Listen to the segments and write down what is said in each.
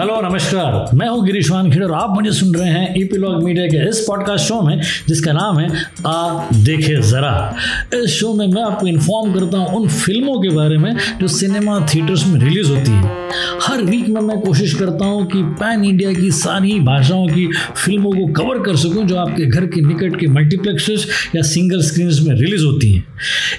Hello, नमस्कार। मैं हूँ गिरीश वानखेड़े और आप मुझे सुन रहे हैं ईपीलॉग मीडिया के इस पॉडकास्ट शो में, जिसका नाम है आ देखे ज़रा। इस शो में मैं आपको इन्फॉर्म करता हूँ उन फ़िल्मों के बारे में जो सिनेमा थिएटर्स में रिलीज़ होती है। हर वीक में मैं कोशिश करता हूँ कि पैन इंडिया की सारी भाषाओं की फ़िल्मों को कवर कर सकूँ, जो आपके घर के निकट के मल्टीप्लेक्सेस या सिंगल स्क्रीन में रिलीज़ होती हैं।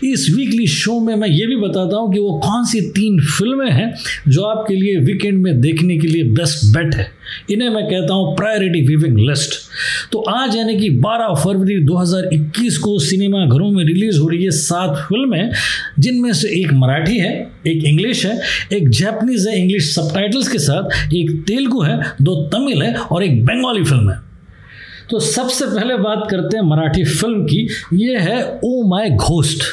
इस वीकली शो में मैं ये भी बताता हूँ कि वो कौन सी तीन फ़िल्में हैं जो आपके लिए वीकेंड में देखने के लिए बेस्ट बेट है। इन्हें मैं कहता हूँ प्रायोरिटी विविंग लिस्ट तो आज यानी कि 12 फरवरी 2021 को सिनेमा घरों में रिलीज़ हो रही है सात फ़िल्में, जिनमें से एक मराठी है, एक इंग्लिश है, एक जैपनीज है, इंग्लिश सबटाइटल्स के साथ, एक तेलुगु है, दो तमिल है और एक बंगाली फ़िल्म है। तो सबसे पहले बात करते हैं मराठी फ़िल्म की। ये है ओ माय घोस्ट।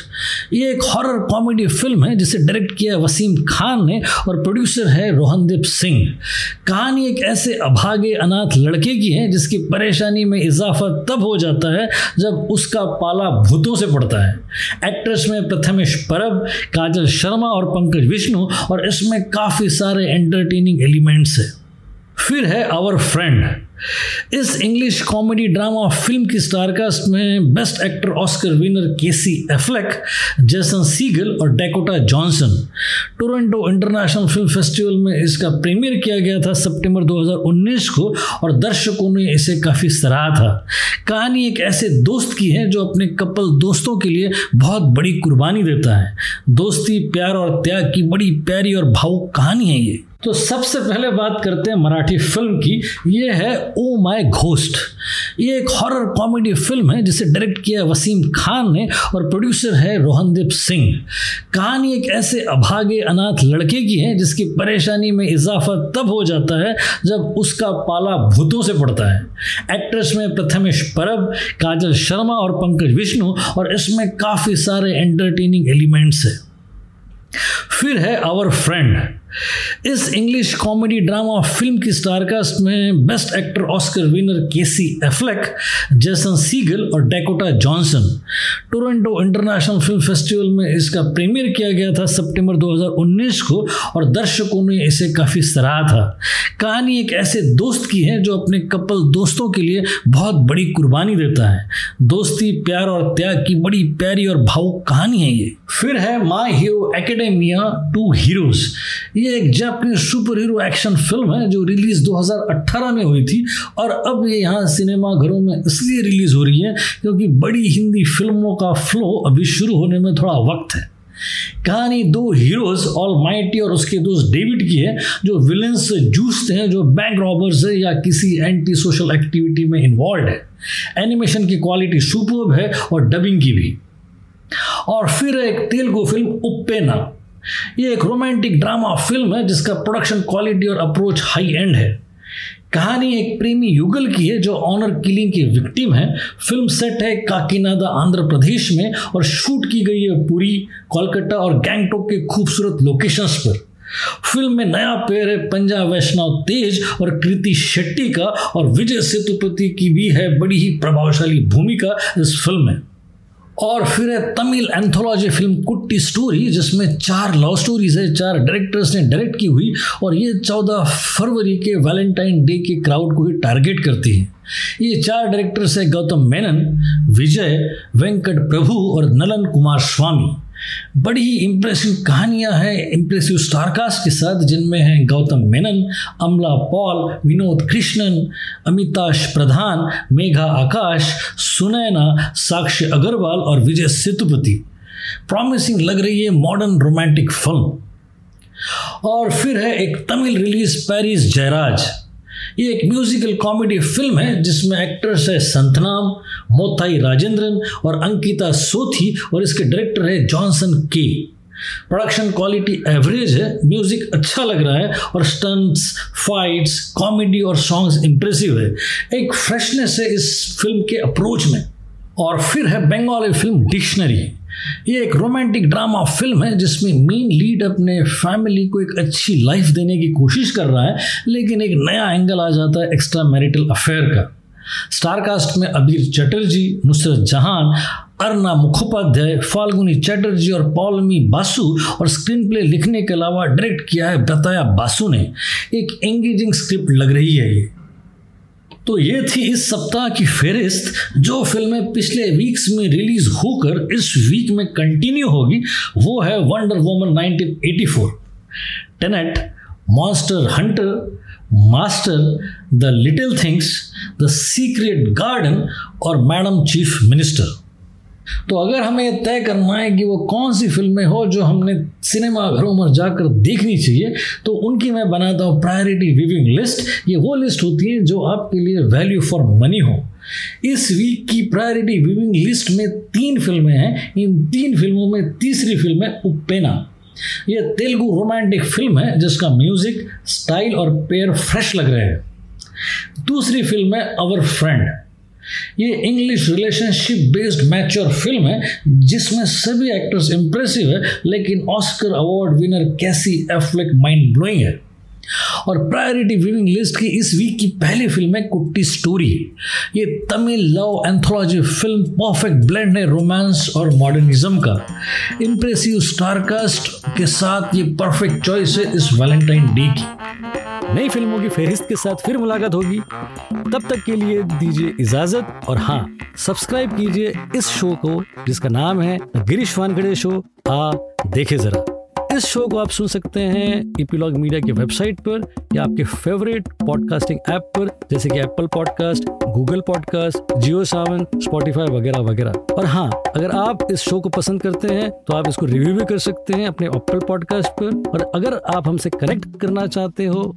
ये एक हॉरर कॉमेडी फ़िल्म है, जिसे डायरेक्ट किया है वसीम खान ने और प्रोड्यूसर है रोहनदीप सिंह। कहानी एक ऐसे अभागे अनाथ लड़के की है, जिसकी परेशानी में इजाफा तब हो जाता है जब उसका पाला भूतों से पड़ता है। एक्ट्रेस में प्रथमेश परब, काजल शर्मा और पंकज विष्णु, और इसमें काफ़ी सारे एंटरटेनिंग एलिमेंट्स है। फिर है आवर फ्रेंड इस इंग्लिश कॉमेडी ड्रामा फ़िल्म की स्टारकास्ट में best actor Oscar winner Casey Affleck Jason Segel और Dakota Johnson Toronto international film festival में इसका प्रीमियर किया गया था सितंबर 2019 को और दर्शकों ने इसे काफ़ी सराहा था। कहानी एक ऐसे दोस्त की है जो अपने कपल दोस्तों के लिए बहुत बड़ी कुर्बानी देता है। दोस्ती, प्यार और त्याग की बड़ी प्यारी और भावुक कहानी है ये। तो सबसे पहले बात करते हैं मराठी फ़िल्म की। ये है ओ माय घोस्ट। ये एक हॉरर कॉमेडी फ़िल्म है जिसे डायरेक्ट किया वसीम खान ने और प्रोड्यूसर है रोहनदीप सिंह। कहानी एक ऐसे अभागे अनाथ लड़के की है जिसकी परेशानी में इजाफा तब हो जाता है जब उसका पाला भूतों से पड़ता है। एक्ट्रेस में प्रथमेश परब, काजल शर्मा और पंकज विष्णु और इसमें काफ़ी सारे एंटरटेनिंग एलिमेंट्स है। फिर है आवर फ्रेंड इस इंग्लिश कॉमेडी ड्रामा फ़िल्म की स्टारकास्ट में best actor Oscar winner Casey Affleck Jason Segel और Dakota Johnson Toronto international film festival में इसका प्रीमियर किया गया था सितंबर 2019 को और दर्शकों ने इसे काफ़ी सराहा था। कहानी एक ऐसे दोस्त की है जो अपने कपल दोस्तों के लिए बहुत बड़ी कुर्बानी देता है। दोस्ती, प्यार और त्याग की बड़ी प्यारी और भावुक कहानी है ये। फिर है my hero academia two heroes ये एक Japanese super hero action film है जो रिलीज़ 2018 में हुई थी और अब ये यहाँ सिनेमा घरों में इसलिए रिलीज़ हो रही है क्योंकि बड़ी हिंदी फ़िल्मों का फ्लो अभी शुरू होने में थोड़ा वक्त है। कहानी दो हीरोज ऑल माइटी और उसके दोस्त डेविड की है, जो विलेंस से जूझते हैं, जो बैंक रॉबर्स है या किसी एंटी सोशल एक्टिविटी में इन्वॉल्व है। एनिमेशन की क्वालिटी सुपर है और डबिंग की भी। और फिर एक तेलुगु फ़िल्म उप्पेना ये एक रोमांटिक ड्रामा फ़िल्म है, जिसका प्रोडक्शन क्वालिटी और अप्रोच हाई एंड है। कहानी एक प्रेमी युगल की है, जो ऑनर किलिंग की विक्टिम है। फ़िल्म सेट है काकीनादा आंध्र प्रदेश में, और शूट की गई है पुरी कोलकाता और गैंगटोक के खूबसूरत लोकेशंस पर। फ़िल्म में नया पेयर है पंजाब वैष्णव तेज और कृति शेट्टी का, और विजय सेतुपति की भी है बड़ी ही प्रभावशाली भूमिका इस फ़िल्म में। और फिर है Tamil anthology film Kutty story जिसमें चार लव स्टोरीज है, चार डायरेक्टर्स ने डायरेक्ट की हुई और ये चौदह फरवरी के वैलेंटाइन डे के क्राउड को ही टारगेट करती है। ये चार डायरेक्टर्स है, गौतम मेनन, विजय, वेंकट प्रभु और नलन कुमार स्वामी। बड़ी ही इंप्रेसिव कहानियाँ हैं। इंप्रेसिव स्टारकास्ट के साथ जिनमें हैं गौतम मेनन, अमला पॉल, विनोद कृष्णन, अमिताश प्रधान, मेघा आकाश, सुनैना, साक्षी अग्रवाल और विजय सेतुपति। प्रॉमिसिंग लग रही है मॉडर्न रोमांटिक फ़िल्म और फिर है एक तमिल रिलीज़ पेरिस जयराज ये एक म्यूजिकल कॉमेडी फ़िल्म है, जिसमें एक्टर्स है संतनाम मोथाई राजेंद्रन और अंकिता सोथी और इसके डायरेक्टर है Johnson K. Production quality average है म्यूज़िक अच्छा लग रहा है और स्टंट्स फाइट्स कॉमेडी और सॉन्ग्स इंप्रेसिव है। एक फ्रेशनेस है इस फ़िल्म के अप्रोच में। और फिर है बंगाली फ़िल्म डिक्शनरी ये एक रोमांटिक ड्रामा फ़िल्म है, जिसमें मेन लीड अपने फैमिली को एक अच्छी लाइफ देने की कोशिश कर रहा है, लेकिन एक नया एंगल आ जाता है एक्स्ट्रा मैरिटल अफेयर का। स्टार कास्ट में अबीर चटर्जी, नुसरत जहान, अर्ना मुखोपाध्याय, फाल्गुनी चैटर्जी और पौलमी बासु और स्क्रीन प्ले लिखने के अलावा डायरेक्ट किया है बताया बासु ने। एक एंगेजिंग स्क्रिप्ट लग रही है ये। तो ये थी इस सप्ताह की फेरिस्त, जो फ़िल्में पिछले वीक्स में रिलीज़ होकर इस वीक में कंटिन्यू होगी, वो है Wonder Woman 1984 Tenet Monster Hunter Master The Little Things The Secret Garden और मैडम चीफ मिनिस्टर तो अगर हमें तय करना है कि वो कौन सी फ़िल्में हो जो हमने सिनेमा घरों में जाकर देखनी चाहिए तो उनकी मैं बनाता हूँ प्रायोरिटी विविंग लिस्ट ये वो लिस्ट होती है जो आपके लिए वैल्यू फॉर मनी हो। इस वीक की प्रायोरिटी विविंग लिस्ट में तीन फ़िल्में हैं। इन तीन फ़िल्मों में तीसरी फ़िल्म है उपेना। यह तेलुगु रोमांटिक फ़िल्म है, जिसका म्यूज़िक स्टाइल और पेयर फ्रेश लग रहे हैं। दूसरी फ़िल्म है अवर फ्रेंड ये English relationship based mature film है, जिसमें सभी एक्टर्स इंप्रेसिव है, लेकिन Oscar award winner Casey Affleck mind blowing है। और प्रायोरिटी व्यूइंग लिस्ट की इस वीक की पहली फ़िल्म है कुट्टी स्टोरी ये Tamil love anthology film perfect blend है रोमांस और मॉडर्निज्म का। इंप्रेसिव स्टारकास्ट के साथ ये परफेक्ट चॉइस है इस वैलेंटाइन डे की। नई फ़िल्मों की फहरिस्त के साथ फिर मुलाकात होगी। तब तक के लिए दीजिए इजाज़त और हाँ सब्सक्राइब कीजिए इस शो को, जिसका नाम है गिरीश वानखड़े शो। आ देखे जरा, इस शो को आप सुन सकते हैं इपीलॉग मीडिया की वेबसाइट पर या आपके फेवरेट पॉडकास्टिंग ऐप पर, जैसे कि Apple podcast Google podcast Jio Saavn Spotify वगैरह वगैरह। और हाँ अगर आप इस शो को पसंद करते हैं तो आप इसको रिव्यू भी कर सकते हैं अपने एप्पल पॉडकास्ट पर। और अगर आप हमसे कनेक्ट करना चाहते हो